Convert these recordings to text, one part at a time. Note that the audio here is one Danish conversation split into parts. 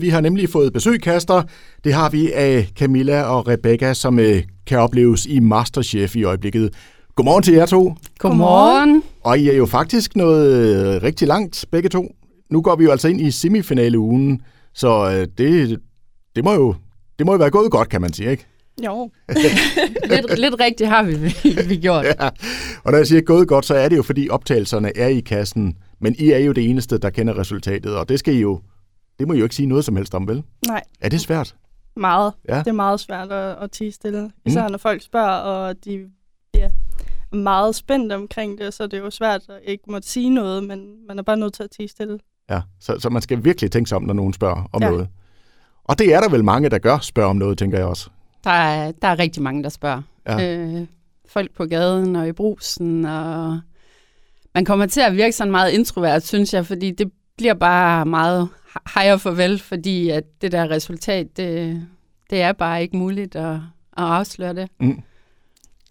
Vi har nemlig fået besøg, Kaster. Det har vi af Camilla og Rebecca, som øh, kan opleves i Masterchef i øjeblikket. Godmorgen til jer to. Godmorgen. Og I er jo faktisk noget øh, rigtig langt, begge to. Nu går vi jo altså ind i semifinaleugen, så øh, det, det, må jo, det må jo være gået godt, kan man sige, ikke? Jo. lidt, lidt rigtigt har vi, vi gjort. Ja. Og når jeg siger gået godt, så er det jo, fordi optagelserne er i kassen. Men I er jo det eneste, der kender resultatet, og det skal I jo det må I jo ikke sige noget som helst om, vel? Nej. Er det svært? Meget. Ja. Det er meget svært at, at tige stille. Især mm. når folk spørger, og de ja, er meget spændte omkring det, så det er jo svært at ikke måtte sige noget, men man er bare nødt til at tige stille. Ja, så, så man skal virkelig tænke sig om, når nogen spørger om ja. noget. Og det er der vel mange, der gør, spørger om noget, tænker jeg også. Der er, der er rigtig mange, der spørger. Ja. Øh, folk på gaden og i brusen, og man kommer til at virke sådan meget introvert, synes jeg, fordi det bliver bare meget hej og farvel, fordi at det der resultat, det, det er bare ikke muligt at, at afsløre det. Mm.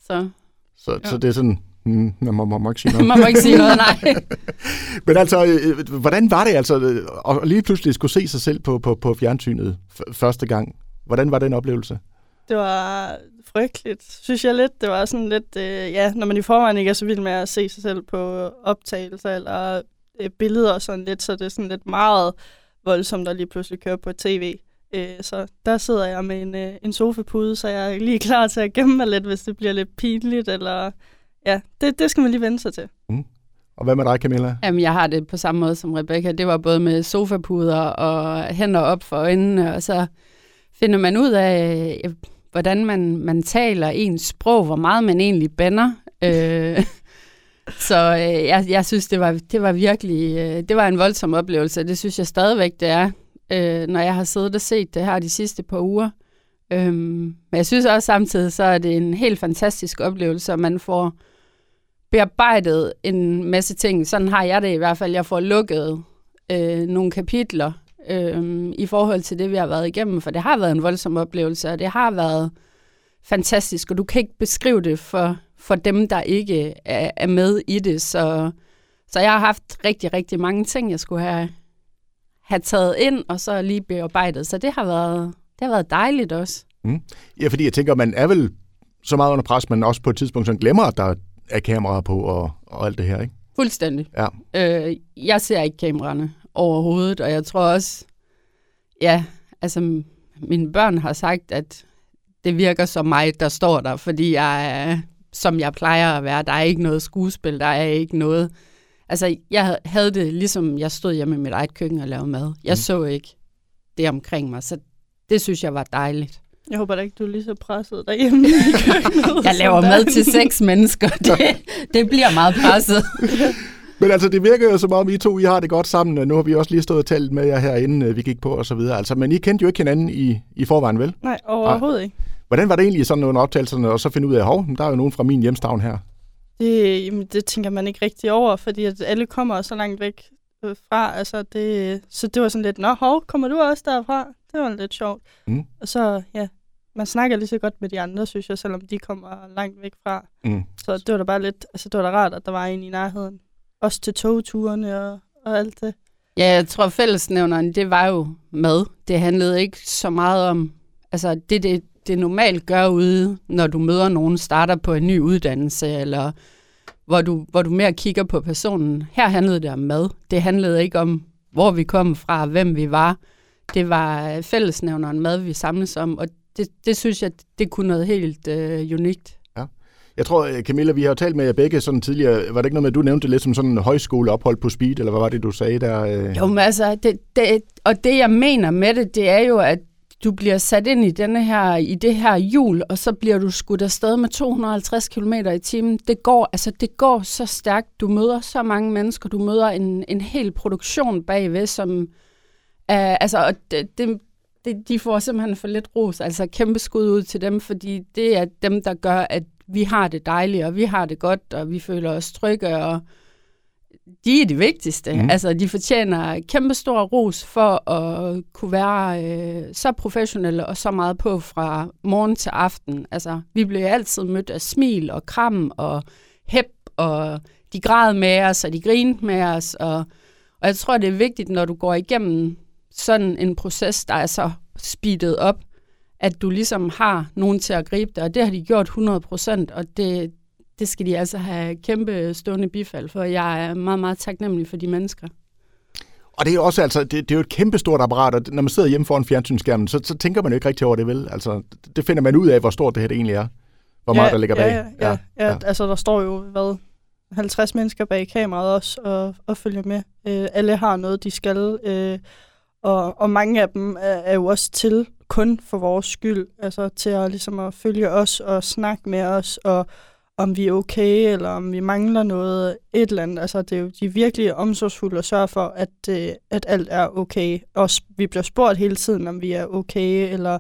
Så, så, så det er sådan, Mm, man, må, man må ikke sige noget. man må ikke sige noget, nej. Men altså, øh, hvordan var det altså at lige pludselig skulle se sig selv på, på, på fjernsynet første gang? Hvordan var den oplevelse? Det var frygteligt, synes jeg lidt. Det var sådan lidt, øh, ja, når man i forvejen ikke er så vild med at se sig selv på optagelser eller øh, billeder og sådan lidt, så det er sådan lidt meget voldsomt at lige pludselig køre på tv. Øh, så der sidder jeg med en, øh, en sofapude, så jeg er lige klar til at gemme mig lidt, hvis det bliver lidt pinligt, eller ja, det, det skal man lige vende sig til. Mm. Og hvad med dig, Camilla? Jamen, jeg har det på samme måde som Rebecca. Det var både med sofapuder og hænder op for øjnene, og så finder man ud af, øh, hvordan man, man taler ens sprog, hvor meget man egentlig bænder. Øh, så øh, jeg, jeg synes, det var, det var virkelig øh, det var en voldsom oplevelse. Det synes jeg stadigvæk, det er, øh, når jeg har siddet og set det her de sidste par uger. Øhm, men jeg synes også samtidig, så er det en helt fantastisk oplevelse, at man får bearbejdet en masse ting. Sådan har jeg det i hvert fald. Jeg får lukket øh, nogle kapitler øh, i forhold til det, vi har været igennem, for det har været en voldsom oplevelse, og det har været fantastisk, og du kan ikke beskrive det for for dem, der ikke er, er med i det. Så, så jeg har haft rigtig, rigtig mange ting, jeg skulle have, have taget ind, og så lige bearbejdet. Så det har været, det har været dejligt også. Mm. Ja, fordi jeg tænker, man er vel så meget under pres, man også på et tidspunkt sådan glemmer, at der er kameraer på og, og alt det her, ikke? Fuldstændig. Ja. Øh, jeg ser ikke kameraerne overhovedet, og jeg tror også, ja, altså mine børn har sagt, at det virker som mig, der står der, fordi jeg er som jeg plejer at være. Der er ikke noget skuespil, der er ikke noget... Altså, jeg havde det ligesom, jeg stod hjemme i mit eget køkken og lavede mad. Jeg mm. så ikke det omkring mig, så det synes jeg var dejligt. Jeg håber da ikke, du er lige så presset derhjemme i køkkenet. jeg laver mad til seks mennesker. Det, det bliver meget presset. Men altså, det virker jo som om, I to I har det godt sammen. Nu har vi også lige stået og talt med jer herinde, øh, vi gik på og så videre. Altså, men I kendte jo ikke hinanden i, i forvejen, vel? Nej, overhovedet ikke. Hvordan var det egentlig sådan nogle optagelserne, og så finde ud af, hov, der er jo nogen fra min hjemstavn her? Det, jamen, det tænker man ikke rigtig over, fordi at alle kommer så langt væk øh, fra. Altså det, så det var sådan lidt, nå, hov, kommer du også derfra? Det var lidt sjovt. Mm. Og så, ja, man snakker lige så godt med de andre, synes jeg, selvom de kommer langt væk fra. Mm. Så det var da bare lidt, altså det var da rart, at der var en i nærheden. Også til togturene og, og alt det. Ja, jeg tror fællesnævneren, det var jo mad. Det handlede ikke så meget om, altså det, det, det normalt gør ude, når du møder nogen, starter på en ny uddannelse, eller hvor du, hvor du mere kigger på personen. Her handlede det om mad. Det handlede ikke om, hvor vi kom fra, hvem vi var. Det var fællesnævneren mad, vi samles om, og det, det synes jeg, det kunne noget helt øh, unikt. Ja. Jeg tror, øh, Camilla, vi har jo talt med jer begge sådan tidligere. Var det ikke noget med, at du nævnte det lidt som sådan en højskoleophold på speed, eller hvad var det, du sagde der? Øh? Jo, men altså, det, det, og det jeg mener med det, det er jo, at du bliver sat ind i, denne her, i det her hjul, og så bliver du skudt afsted med 250 km i timen. Det går, altså, det går så stærkt. Du møder så mange mennesker. Du møder en, en hel produktion bagved, som er, altså, og det, det, det, de får simpelthen for lidt ros. Altså kæmpe skud ud til dem, fordi det er dem, der gør, at vi har det dejligt, og vi har det godt, og vi føler os trygge, og de er det vigtigste. Mm. Altså, de fortjener kæmpe stor ros for at kunne være øh, så professionelle og så meget på fra morgen til aften. Altså, vi bliver altid mødt af smil og kram og hæb, og de græd med os, og de grinede med os. Og, og jeg tror, det er vigtigt, når du går igennem sådan en proces, der er så speedet op, at du ligesom har nogen til at gribe det, og det har de gjort 100 procent, og det, det skal de altså have kæmpe stående bifald for. Jeg er meget, meget taknemmelig for de mennesker. Og det er også altså, det, det er jo et kæmpestort apparat, og når man sidder hjemme foran fjernsynsskærmen, så, så tænker man jo ikke rigtig over det, vel? Altså, det finder man ud af, hvor stort det her det egentlig er. Hvor meget ja, der ligger bag. Ja, ja, ja, ja, ja. altså der står jo, hvad, 50 mennesker bag kameraet også og, og følger med. Øh, alle har noget, de skal, øh, og, og mange af dem er, er jo også til kun for vores skyld, altså til at, ligesom at følge os og snakke med os, og om vi er okay, eller om vi mangler noget, et eller andet. Altså, det er jo de er virkelig omsorgsfulde og sørger for, at, øh, at alt er okay. Og vi bliver spurgt hele tiden, om vi er okay, eller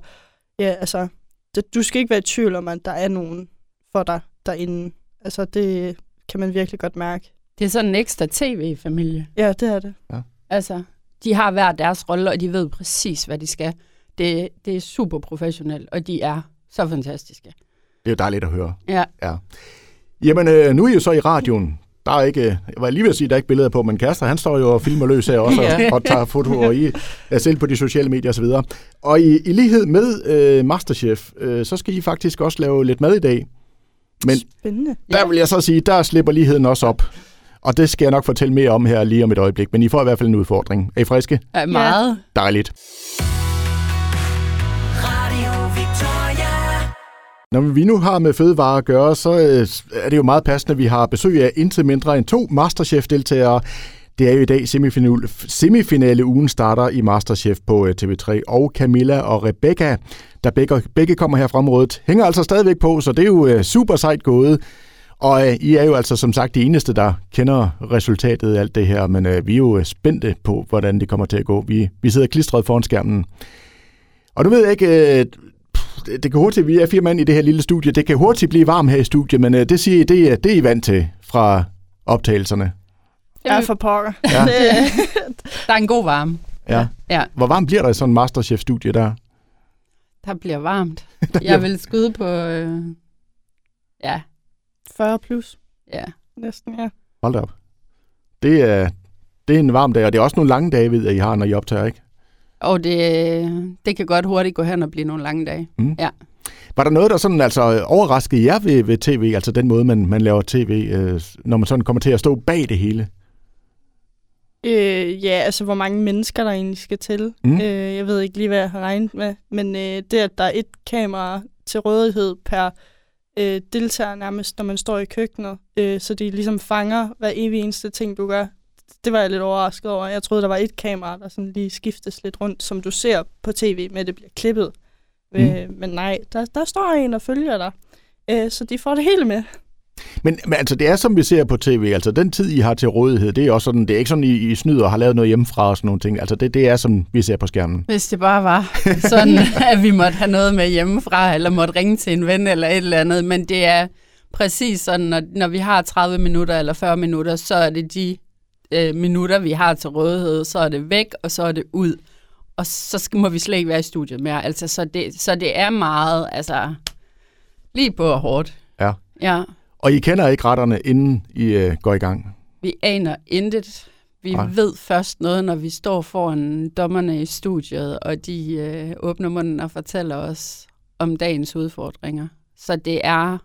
ja, altså, det, du skal ikke være i tvivl om, at der er nogen for dig derinde. Altså, det kan man virkelig godt mærke. Det er sådan en ekstra tv-familie. Ja, det er det. Ja. Altså, de har hver deres rolle, og de ved præcis, hvad de skal. Det, det er super professionelt, og de er så fantastiske. Det er jo dejligt at høre. Ja. ja. Jamen, øh, nu er I jo så i radioen. Der er ikke, jeg var lige ved at sige, der er ikke billeder på, men Kaster, han står jo og filmer løs her også, ja. og, og tager fotoer i, selv på de sociale medier osv. Og, og i, i lighed med øh, Masterchef, øh, så skal I faktisk også lave lidt mad i dag. Men Spændende. der vil jeg så sige, der slipper ligheden også op. Og det skal jeg nok fortælle mere om her lige om et øjeblik. Men I får i hvert fald en udfordring. Er I friske? Ja, meget. Dejligt. Når vi nu har med fødevare at gøre, så øh, er det jo meget passende, at vi har besøg af intet mindre end to Masterchef-deltagere. Det er jo i dag semifinale, semifinale ugen starter i Masterchef på øh, TV3, og Camilla og Rebecca, der begge, begge kommer her fra området, hænger altså stadigvæk på, så det er jo øh, super sejt gået. Og øh, I er jo altså som sagt de eneste, der kender resultatet af alt det her, men øh, vi er jo spændte på, hvordan det kommer til at gå. Vi, vi sidder klistret foran skærmen. Og nu ved jeg ikke, øh, det kan hurtigt, vi er fire mand i det her lille studie, det kan hurtigt blive varmt her i studiet, men øh, det siger I, det, er- det er I vant til fra optagelserne. Ja, for pokker. Ja. Det, Der er en god varme. Ja. Ja, Hvor varmt bliver der i sådan en Masterchef-studie der? der bliver varmt. Jeg vil skyde på... Øh, ja, 40 plus, ja. næsten, ja. Hold da op. Det er, det er en varm dag, og det er også nogle lange dage, ved jeg, I har, når I optager, ikke? Og det, det kan godt hurtigt gå hen og blive nogle lange dage. Mm. Ja. Var der noget, der sådan altså overraskede jer ved, ved tv, altså den måde, man, man laver tv, øh, når man sådan kommer til at stå bag det hele? Øh, ja, altså hvor mange mennesker der egentlig skal til. Mm. Øh, jeg ved ikke lige, hvad jeg har regnet med, men øh, det, at der er et kamera til rådighed per øh, deltager nærmest, når man står i køkkenet, øh, så de ligesom fanger hver evig eneste ting, du gør. Det var jeg lidt overrasket over. Jeg troede, der var et kamera, der sådan lige skiftes lidt rundt, som du ser på tv, med at det bliver klippet. Mm. Øh, men nej, der, der står en og følger dig. Øh, så de får det hele med. Men, men altså, det er som vi ser på tv, altså den tid, I har til rådighed, det er også sådan, det er ikke sådan, I, I snyder og har lavet noget hjemmefra og sådan nogle ting. Altså det, det er som vi ser på skærmen. Hvis det bare var sådan, at vi måtte have noget med hjemmefra, eller måtte ringe til en ven eller et eller andet. Men det er præcis sådan, når, når vi har 30 minutter eller 40 minutter, så er det de øh, minutter, vi har til rådighed. Så er det væk, og så er det ud. Og så skal, må vi slet ikke være i studiet mere. Altså, så, det, så det er meget, altså, lige på og hårdt. Ja. Ja, Og I kender ikke retterne, inden I øh, går i gang. vi aner intet. Vi Nej. Ved først noget, når vi står foran dommerne i studiet, og de øh, åbner munden og fortæller os om dagens udfordringer. Så det er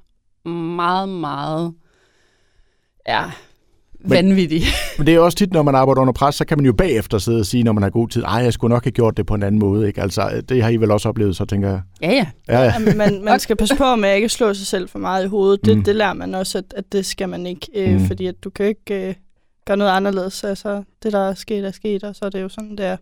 meget, meget ja, vanvittigt. Men det er også tit, når man arbejder under pres, så kan man jo bagefter sidde og sige, når man har god tid, ej, jeg skulle nok have gjort det på en anden måde. Ikke? Altså, det har I vel også oplevet, så tænker jeg. Ja, ja. Ja, ja. Jamen, man, man skal passe på med at ikke slå sig selv for meget i hovedet. Det, Mm. det lærer man også, at, at det skal man ikke. Øh, Mm. Fordi at du kan ikke øh, gøre noget anderledes. Altså, det, der er sket, er sket, og så er det jo sådan, det er.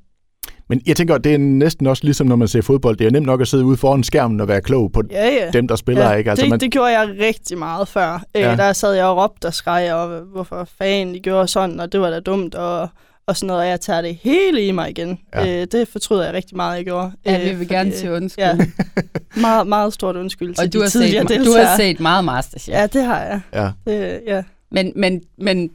Men jeg tænker, det er næsten også ligesom, når man ser fodbold. Det er nemt nok at sidde ude foran skærmen og være klog på Ja, ja. dem, der spiller. ja, ikke? Altså, det, man, det gjorde jeg rigtig meget før. Øh, Ja. Der sad jeg og råbte og skreg, og hvorfor fanden de gjorde sådan, og det var da dumt, og, og sådan noget. Og jeg tager det hele i mig igen. Ja. Øh, det fortryder jeg rigtig meget, jeg gjorde. ja Øh, vi vil fordi, gerne øh, sige undskyld. Ja, meget, meget stort undskyld til og du har, tidligere set, du deltagere. har set meget Masterchef. Ja, det har jeg. ja. Det, ja. Men, men, men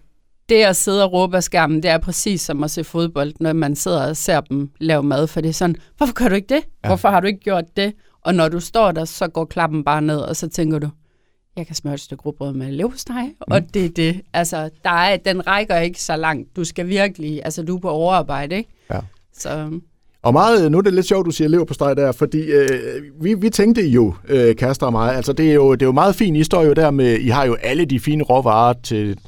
det at sidde og råbe af skærmen, det er præcis som at se fodbold, når man sidder og ser dem lave mad, for det er sådan, hvorfor gør du ikke det? Ja. Hvorfor har du ikke gjort det? Og når du står der, så går klappen bare ned, og så tænker du, jeg kan smøre et stykke rugbrød med leverpostej, mm. og det er det. Altså, der er, den rækker ikke så langt. Du skal virkelig, altså du er på overarbejde, ikke? Ja. Så Og meget, nu er det lidt sjovt, du siger lever på steg der, fordi øh, vi, vi tænkte jo, øh, Kaster og mig, altså det er, jo, det er jo meget fint, I står jo der med, I har jo alle de fine råvarer til,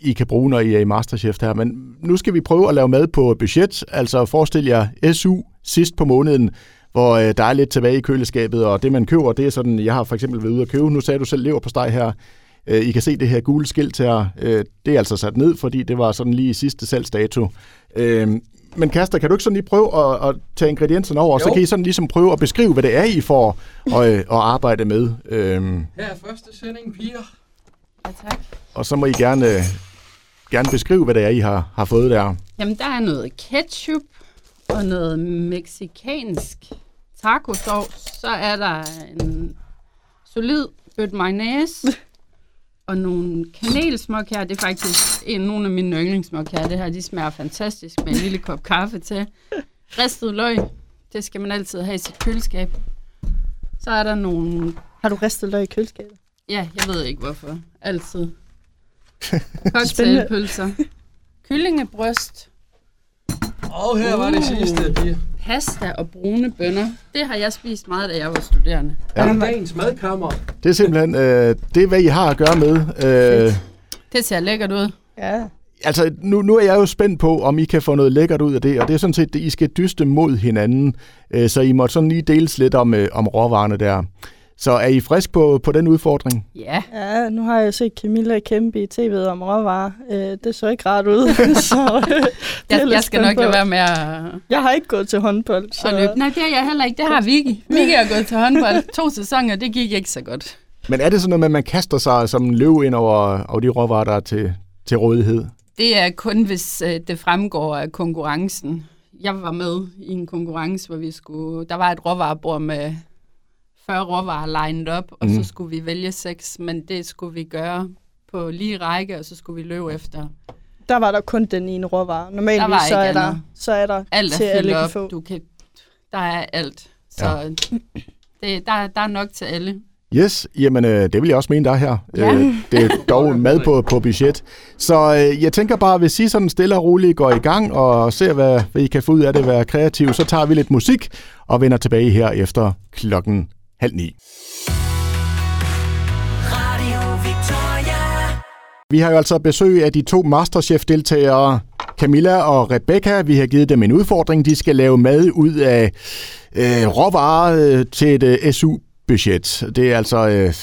I kan bruge, når I er i Masterchef her, men nu skal vi prøve at lave mad på budget, altså forestil jer SU sidst på måneden, hvor øh, der er lidt tilbage i køleskabet, og det man køber, det er sådan, jeg har for eksempel været ude at købe, nu sagde du selv lever på steg her, øh, I kan se det her gule skilt her, øh, det er altså sat ned, fordi det var sådan lige sidste salgsdato. Øh, men Kaster, kan du ikke sådan lige prøve at, at tage ingredienserne over, og så Jo. kan I sådan ligesom prøve at beskrive, hvad det er, I får at, øh, at arbejde med. Øhm, Her er første sending, piger. Ja, tak. og så må I gerne, øh, gerne beskrive, hvad det er, I har, har fået der. Jamen, der er noget ketchup og noget meksikansk tacosauce. Så er der en solid bødt mayonnaise og nogle kanelsmok her. Det er faktisk en, nogle af mine yndlingsmok her. Det her, de smager fantastisk med en lille kop kaffe til. Ristet løg. Det skal man altid have i sit køleskab. Så er der nogle... Har du ristet løg i køleskabet? Ja, jeg ved ikke hvorfor. Altid. Cocktailpølser. Kyllingebryst. Og her var det sidste, piger. pasta og brune bønner. Det har jeg spist meget, da jeg var studerende. Ja. Ja. Dagens madkammer. Det er simpelthen øh, det, er, hvad I har at gøre med. Øh, Det ser lækkert ud. Ja. altså, nu, nu er jeg jo spændt på, om I kan få noget lækkert ud af det, og det er sådan set, det, I skal dyste mod hinanden, øh, så I må sådan lige deles lidt om, øh, om råvarerne der. Så er I frisk på, på den udfordring? Ja, Ja, nu har jeg set Camilla kæmpe i tv'et om råvarer. Øh, det så ikke rart ud. så, øh, jeg, jeg skal nok lade være med at, Jeg har ikke gået til håndbold, så... at løbe. Nej, det er jeg heller ikke. Det har Vicky. Vicky har gået til håndbold. To sæsoner, det gik ikke så godt. Men er det sådan noget med, at man kaster sig som en løv ind over, over de råvarer, der er til, til rådighed? Det er kun, hvis øh, det fremgår af konkurrencen. Jeg var med i en konkurrence, hvor vi skulle... Der var et råvarebord med 40 råvarer lined up, og Mhm. så skulle vi vælge seks, men det skulle vi gøre på lige række, og så skulle vi løbe efter. Der var der kun den ene råvare. Normalt Der var så, ikke er der, så er der Alt til alle fyldt kan op. få. Du kan, der er alt. Så ja. det, der, der er nok til alle. Yes, jamen øh, det vil jeg også mene, der er her. Ja. Øh, det er dog mad på, på budget. Så øh, jeg tænker bare, hvis I sådan stille og roligt går i gang og ser, hvad, hvad I kan få ud af det at være kreativ, så tager vi lidt musik og vender tilbage her efter klokken halv ni. Radio Victoria. Vi har jo altså besøg af de to Masterchef-deltagere, Camilla og Rebecca. Vi har givet dem en udfordring. De skal lave mad ud af øh, råvarer øh, til et øh, SU-budget. Det er altså, øh,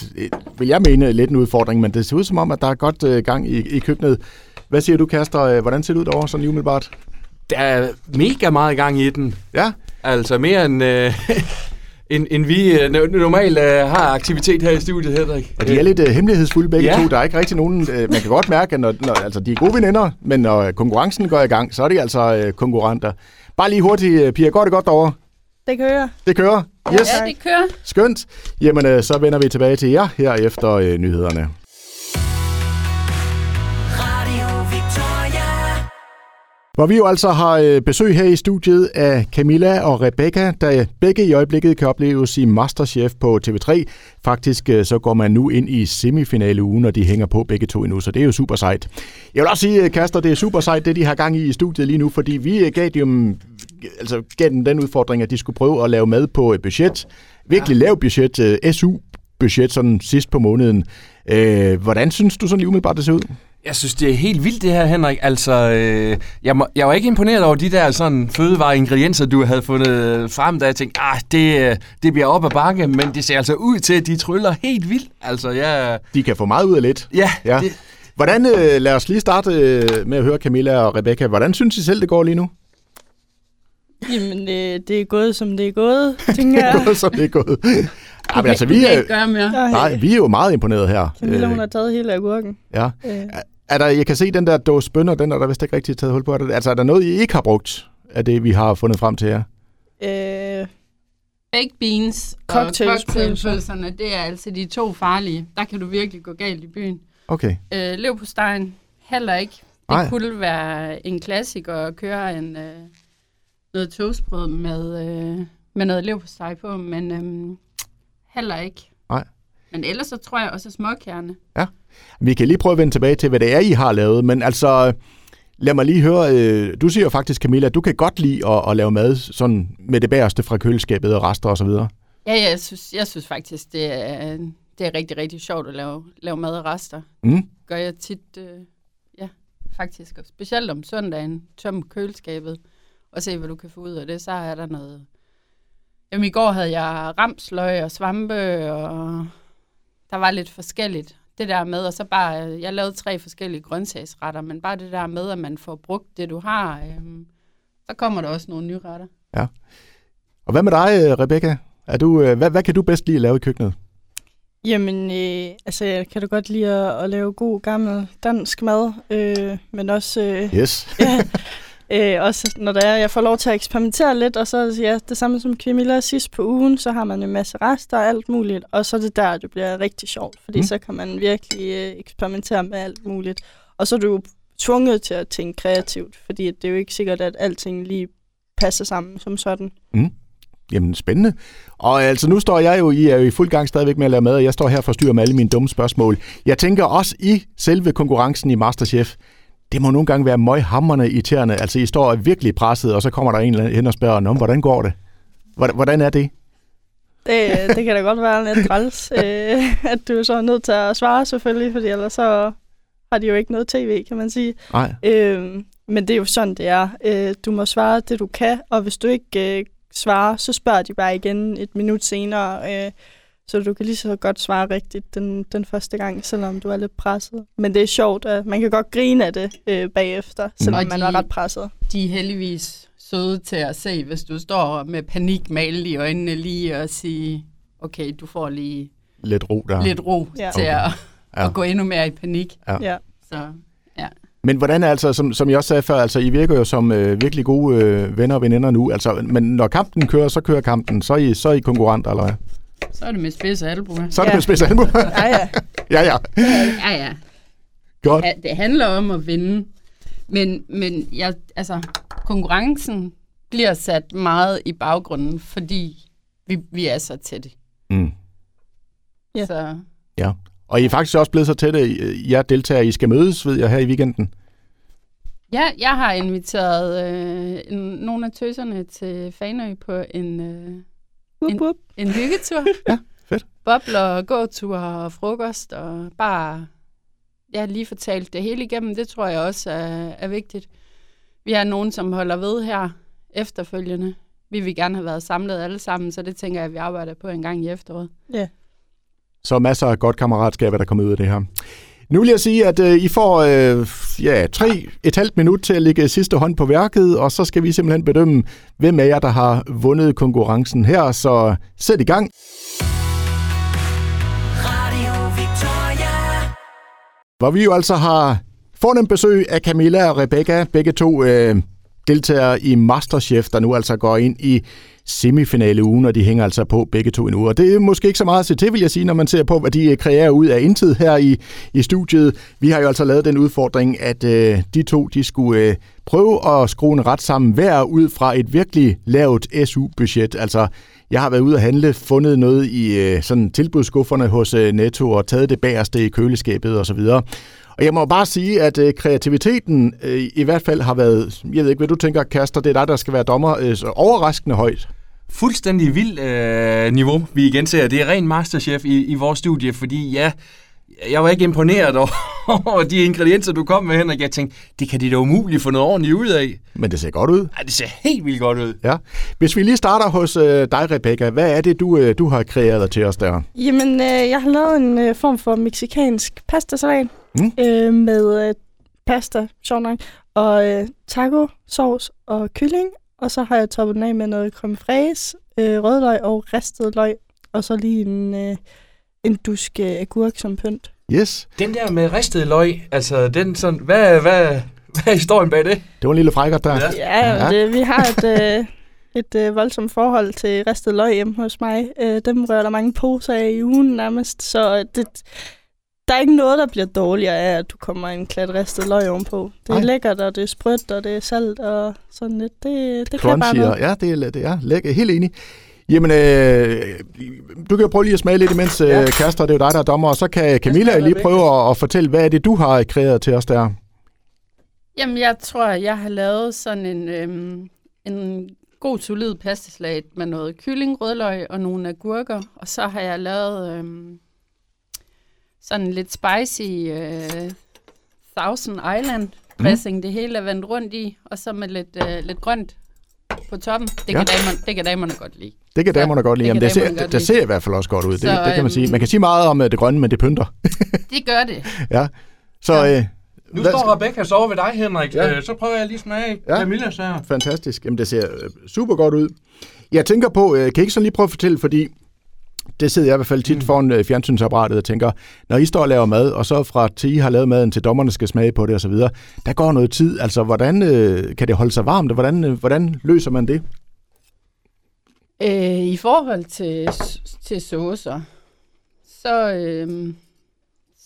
vil jeg mene, lidt en udfordring, men det ser ud som om, at der er godt øh, gang i, i køkkenet. Hvad siger du, Kaster? Øh, Hvordan ser det ud derovre, sådan umiddelbart? Der er mega meget gang i den. Ja, Altså mere end, øh, end, end vi øh, no- normalt øh, har aktivitet her i studiet, Henrik. og de er lidt øh, hemmelighedsfulde begge Ja. to. Der er ikke rigtig nogen... Øh, man kan godt mærke, at når, når, altså, de er gode veninder, men når konkurrencen går i gang, så er de altså øh, konkurrenter. Bare lige hurtigt, øh, Pia, går det godt derovre? Det kører. Det kører? Yes. Ja, det kører. Skønt. Jamen, øh, så vender vi tilbage til jer her efter øh, nyhederne. Hvor vi jo altså har øh, besøg her i studiet af Camilla og Rebecca, der øh, begge i øjeblikket kan opleves i Masterchef på TV3. Faktisk øh, så går man nu ind i semifinaleugen, og de hænger på begge to endnu, så det er jo super sejt. Jeg vil også sige, Kaster, det er super sejt, det de har gang i i studiet lige nu, fordi vi gav dem, altså, gav dem den udfordring, at de skulle prøve at lave mad på et budget. Virkelig lav budget, SU-budget, sådan sidst på måneden. Øh, hvordan synes du sådan lige umiddelbart, det ser ud? Jeg synes, det er helt vildt det her, Henrik. Altså, øh, jeg, må, jeg var ikke imponeret over de der sådan fødevareingredienser, du havde fundet frem, da jeg tænkte, ah, det, øh, det bliver op ad bakke, men det ser altså ud til, at de tryller helt vildt. Altså, jeg... De kan få meget ud af lidt. Ja, Ja. Det, Hvordan, øh, lad os lige starte øh, med at høre Camilla og Rebecca. Hvordan synes I selv, det går lige nu? Jamen, øh, det er gået, som det er gået, tænker jeg. Så det er gået. Ja, men altså, vi er, ikke gøre mere. Nej, vi er jo meget imponeret her. Camilla, hun Øh, har taget hele agurken. ja. Øh, Er der, jeg kan se den der dåse bønner, den er der vist ikke rigtig taget hul på. Er der- Altså, er der noget, I ikke har brugt af det, vi har fundet frem til her? øh, Baked beans og Cocktailspølser. cocktailpølserne, det er altså de to farlige. Der kan du virkelig gå galt i byen. Okay. Øh, lev på stegen, heller ikke. Det. Ej. kunne være en klassiker at køre en, øh, noget toastbrød med, øh, med noget lev på steg på, men øh, heller ikke. Nej. Men ellers så tror jeg også småkerne. Vi kan lige prøve at vende tilbage til, hvad det er, I har lavet. Men altså, Lad mig lige høre, øh, du siger jo faktisk, Camilla, at du kan godt lide at, at lave mad sådan med det bagerste fra køleskabet og rester og så videre. Ja, ja jeg, synes, jeg synes faktisk, det er, det er rigtig, rigtig sjovt at lave, lave mad og rester. Mm. Gør jeg tit, øh, ja, faktisk. Og specielt om søndagen, tøm køleskabet og se, hvad du kan få ud af det. Så er der noget... Jamen, i går havde jeg ramsløg og svampe, og der var lidt forskelligt. Det der med, og så bare, jeg lavede tre forskellige grøntsagsretter, men bare det der med, at man får brugt det, du har, øhm, så kommer der også nogle nye retter. Og hvad med dig, øh, Rebecca? Er du, øh, hvad, hvad kan du bedst lide at lave i køkkenet? Jamen, øh, altså, jeg kan da godt lide at, at lave god, gammel dansk mad, øh, men også, øh, Yes. øh, også når der er, jeg får lov til at eksperimentere lidt, og så ja, det samme som Camilla sidst på ugen, så har man en masse rester og alt muligt, og så er det der, det bliver rigtig sjovt, fordi Mm. mm. så kan man virkelig øh, eksperimentere med alt muligt. Og så er du tvunget til at tænke kreativt, fordi det er jo ikke sikkert, at alting lige passer sammen som sådan. Jamen, spændende. Og altså, nu står jeg jo I er jo i fuld gang stadigvæk med at lave mad, og jeg står her og forstyrrer med alle mine dumme spørgsmål. Jeg tænker også i selve konkurrencen i Masterchef, det må nogle gange være møghamrende irriterende. Altså, I står virkelig presset, og så kommer der en eller anden hen og spørger, om hvordan går det? Hvordan, hvordan er det? Det, det kan da godt være lidt træls, øh, at du så er nødt til at svare selvfølgelig, fordi ellers så har de jo ikke noget tv, kan man sige. Nej. Øh, men det er jo sådan, det er. Øh, du må svare det, du kan, og hvis du ikke øh, svarer, så spørger de bare igen et minut senere. Øh, så du kan lige så godt svare rigtigt den, den første gang, selvom du er lidt presset. Men det er sjovt, at man kan godt grine af det øh, bagefter, selvom Og man de- var ret presset. De er heldigvis søde til at se, hvis du står med panik malet i øjnene lige og sige, okay, du får lige Lidt ro der. lidt ro Ja. til Okay. at, Ja. at gå endnu mere i panik. Ja. Ja. Så Men hvordan er altså, som, som jeg også sagde før, altså I virker jo som øh, virkelig gode øh, venner og veninder nu. Altså, men når kampen kører, så kører kampen. Så er I, så er I konkurrenter, eller hvad? Så er det med spids albuer. Så er det Ja. med spids albu. Ja, ja. ja, ja. Ja, ja. Godt. Ja, det handler om at vinde. Men, men jeg, altså, konkurrencen bliver sat meget i baggrunden, fordi vi, vi er så tætte. Mm. Ja. Så Og I er faktisk også blevet så tætte, jer deltagere, I skal mødes, ved jeg, her i weekenden. ja, jeg har inviteret øh, nogle af tøserne til Fanø på en, øh, Wup, wup. en hyggetur. Ja, fedt. Bobler, gåtur og frokost, og bare ja, lige fortalt det hele igennem. Det tror jeg også er, er vigtigt. Vi har nogen, som holder ved her efterfølgende. Vi vil gerne have været samlet alle sammen, så det tænker jeg, at vi arbejder på en gang i efteråret. Så masser af godt kammeratskab, der kommer ud af det her. Nu vil jeg sige, at øh, I får øh, ja, tre et halvt minut til at lægge sidste hånd på værket, og så skal vi simpelthen bedømme, hvem af jer, der har vundet konkurrencen her. Så sæt i gang. Radio Victoria. Hvor vi jo altså har fornemt besøg af Camilla og Rebecca, begge to øh, deltagere i Masterchef, der nu altså går ind i semifinale ugen, og de hænger altså på begge to en uge. Og det er måske ikke så meget at se til, vil jeg sige, når man ser på, hvad de øh, kreerer ud af intet her i, i studiet. Vi har jo altså lavet den udfordring, at øh, de to de skulle øh, prøve at skrue en ret sammen hver ud fra et virkelig lavt SU-budget. Altså, jeg har været ude at handle, fundet noget i øh, sådan tilbudsskufferne hos øh, Netto og taget det bagerste i køleskabet osv. Og jeg må bare sige, at øh, kreativiteten øh, i hvert fald har været, jeg ved ikke, hvad du tænker, Kaster, det er dig, der skal være dommer, øh, så overraskende højt. Fuldstændig vild øh, niveau, vi igen ser. Det er ren masterchef i, i vores studie, fordi ja, jeg var ikke imponeret over, de ingredienser, du kom med, Henrik. Jeg tænkte, det kan de da umuligt få noget ordentligt ud af. Men det ser godt ud. Ej, det ser helt vildt godt ud. Ja. Hvis vi lige starter hos øh, dig, Rebecca, hvad er det, du, øh, du har kreeret til os der? Jamen, øh, jeg har lavet en øh, form for meksikansk pastasalat Mm. øh, med øh, pasta, sjovt nok, og øh, taco, sovs og kylling. Og så har jeg toppet den af med noget creme fraise, øh, rødløg og ristet løg. Og så lige en, øh, en dusk øh, agurk som pynt. Yes, Den der med ristet løg, altså den sådan, hvad, hvad, hvad er historien bag det? det var en lille frækkert der. Ja. Ja, Ja. Det, vi har et, øh, et øh, voldsomt forhold til ristet løg hjemme hos mig. Øh, dem rører der mange poser af i ugen nærmest, så det, der er ikke noget, der bliver dårligere af, at du kommer en klat ristet løg ovenpå. Det er Nej. lækkert, og det er sprødt, og det er salt, og sådan lidt. Det, det kan bare Crunchy, noget. og, ja, det er, det er lækker, helt enig. Jamen, øh, du kan jo prøve lige at smage lidt imens, øh, Ja. Kaster, det er jo dig, der er dommer, og så kan Camilla lige prøve at, at fortælle, hvad er det, du har kreeret til os der? Jamen, jeg tror, jeg har lavet sådan en, øhm, en god, solid pastasalat med noget kylling, rødløg og nogle agurker. Og så har jeg lavet øhm, sådan lidt spicy øh, Thousand Island dressing. Mm. Det hele er vendt rundt i, og så med lidt, øh, lidt grønt på toppen. Det, Ja. kan damerne, det kan damerne godt lide. Det kan Ja, damerne godt lide. det Jamen, det, ser, godt det lide. ser i hvert fald også godt ud. Det, Så, det kan man øhm, sige. Man kan sige meget om øh, det grønne, men det pynter. Det gør det. ja. Så Ja. øh, Nu hvad- står Rebecca så over ved dig, Henrik. Ja. Ja. Så prøver jeg lige at smage Ja. ja. Camillas her. Fantastisk. Jamen, det ser øh, super godt ud. Jeg tænker på, øh, kan I ikke sådan lige prøve at fortælle, fordi det sidder jeg i hvert fald tit Mm. foran øh, fjernsynsapparatet og tænker, når I står og laver mad, og så fra til I har lavet maden, til dommerne skal smage på det osv., der går noget tid. Altså, hvordan øh, kan det holde sig varmt, og hvordan, øh, hvordan løser man det? Øh, I forhold til, til saucer, så, øh,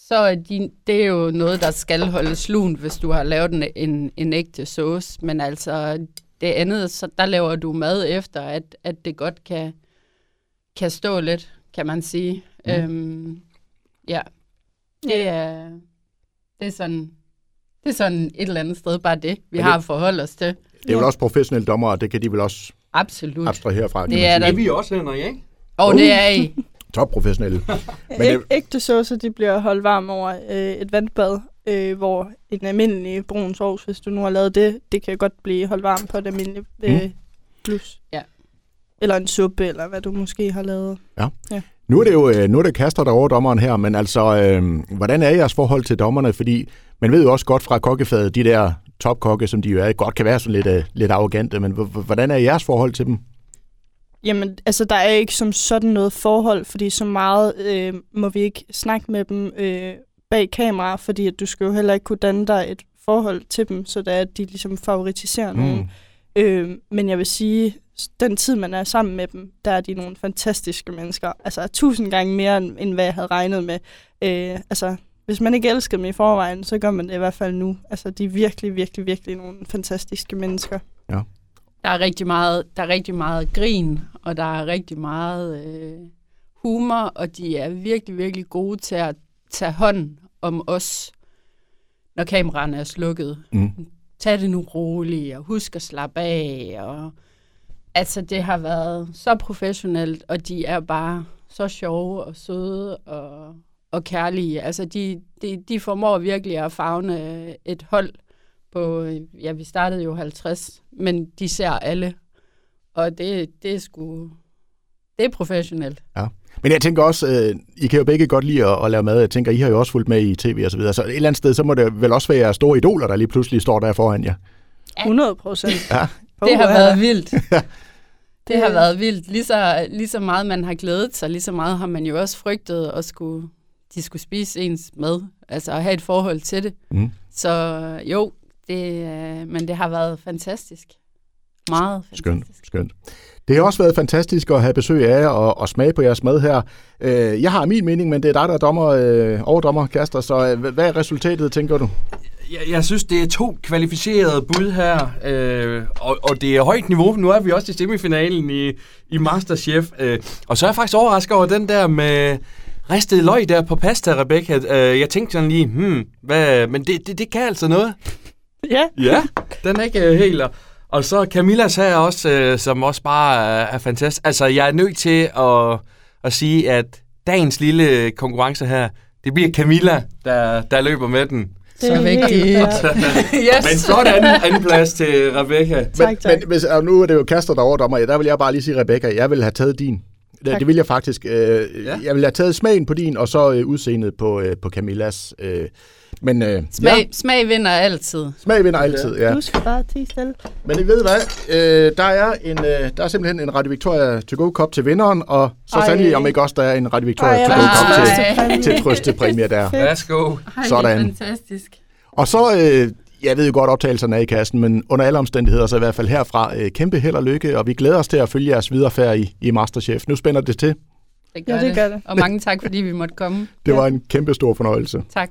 så er de, det er jo noget, der skal holdes lunt, hvis du har lavet en, en, en ægte sauce. Men altså det andet, så der laver du mad efter, at, at det godt kan, kan stå lidt, kan man sige. Mm. Mm. Øhm, ja, det er, det er sådan... Det er sådan et eller andet sted bare det, vi det- har at forholde os til. Det er vel også professionelle dommere, og det kan de vel også Absolut. abstrahere fra, Det er der. Det er vi også, Henrik, ikke? Og det er I. Topprofessionelle. Men Æg, det- ægte saucer, de bliver holdt varm over øh, et vandbad, øh, hvor en almindelig brun sovs, hvis du nu har lavet det, det kan godt blive holdt varm på et almindeligt øh, Mm. plus. Ja. Eller en suppe, eller hvad du måske har lavet. Nu er det jo øh, nu er det Kaster, der er over dommeren her, men altså, øh, hvordan er jeres forhold til dommerne? Fordi man ved jo også godt fra kokkefaget, de der topkokke, som de jo er, godt kan være sådan lidt, øh, lidt arrogante, men hvordan er jeres forhold til dem? Jamen, altså, der er ikke som sådan noget forhold, fordi så meget øh, må vi ikke snakke med dem øh, bag kamera, fordi at du skal jo heller ikke kunne danne dig et forhold til dem, så det er, at de ligesom favoritiserer mm. nogen. Øh, men jeg vil sige, den tid, man er sammen med dem, der er de nogle fantastiske mennesker. Altså tusind gange mere, end, end hvad jeg havde regnet med. Øh, altså, hvis man ikke elskede dem i forvejen, så gør man det i hvert fald nu. Altså, de er virkelig, virkelig, virkelig nogle fantastiske mennesker. Der er rigtig meget, der er rigtig meget grin, og der er rigtig meget øh, humor, og de er virkelig, virkelig gode til at tage hånd om os, når kameraerne er slukket. Mm. Tag det nu roligt, og husk at slappe af. Og, altså, det har været så professionelt, og de er bare så sjove og søde og, og kærlige. Altså, de, de, de formår virkelig at fagne et hold på, ja, vi startede jo 50, men de ser alle. Og det, det er sgu, det er professionelt. Men jeg tænker også, øh, I kan jo begge godt lide at, at lave mad. Jeg tænker, I har jo også fulgt med i tv og så videre. Så et eller andet sted, så må det vel også være jeres store idoler, der lige pludselig står der foran jer. 100 procent. Ja. Det har været vildt. Det har været vildt. Lige så, lige så meget man har glædet sig, lige så meget har man jo også frygtet at skulle, de skulle spise ens mad. Altså at have et forhold til det. Mm. Så jo, det, øh, men det har været fantastisk. Meget Skønt, fantastisk. skønt. Det har også været fantastisk at have besøg af jer og, og smage på jeres mad her. Øh, jeg har min mening, men det er dig, der er dommer, øh, overdommer, Kaster. Så øh, hvad er resultatet, tænker du? Jeg, jeg synes, det er to kvalificerede bud her, øh, og, og det er højt niveau. Nu er vi også i semifinalen i, i Masterchef. Øh, og så er jeg faktisk overrasket over den der med ristet løg der på pasta, Rebecca. Øh, jeg tænkte sådan lige, hmm, hvad, men det, det, det kan altså noget. Ja, Ja, den er ikke øh, helt... og- Og så Camillas her også, øh, som også bare er, er fantastisk. Altså, jeg er nødt til at, at sige, at dagens lille konkurrence her, det bliver Camilla, der, der løber med den. Det er Så vigtigt. yes. Men sådan anden plads til Rebecca. Tak, men, tak. Men, hvis, og nu er det jo Kaster, der er overdommer. Der vil jeg bare lige sige, Rebecca, jeg vil have taget din. Det, Tak. det vil jeg faktisk. Øh, ja. Jeg vil have taget smagen på din, og så øh, udseendet på, øh, på Camillas. Øh, men øh, Smag, ja, smag vinder altid. smag vinder altid, ja. Du skal bare tige stille. Men I ved hvad? Øh, der, er en, øh, der er simpelthen en Radio Victoria To Go Cup til vinderen, og så sandelig om ikke også, der er en Radio Victoria To Go Cup til til, trøstepræmie. der. Værsgo. Sådan. Det fantastisk. Og så, øh, jeg ved jo godt, optagelserne er i kassen, men under alle omstændigheder, så i hvert fald herfra, øh, kæmpe held og lykke, og vi glæder os til at følge jeres videre færd i, i Masterchef. Nu spænder det til. Det gør Ja, det gør det. Og mange tak, fordi vi måtte komme. Det Ja. var en kæmpe stor fornøjelse. Tak.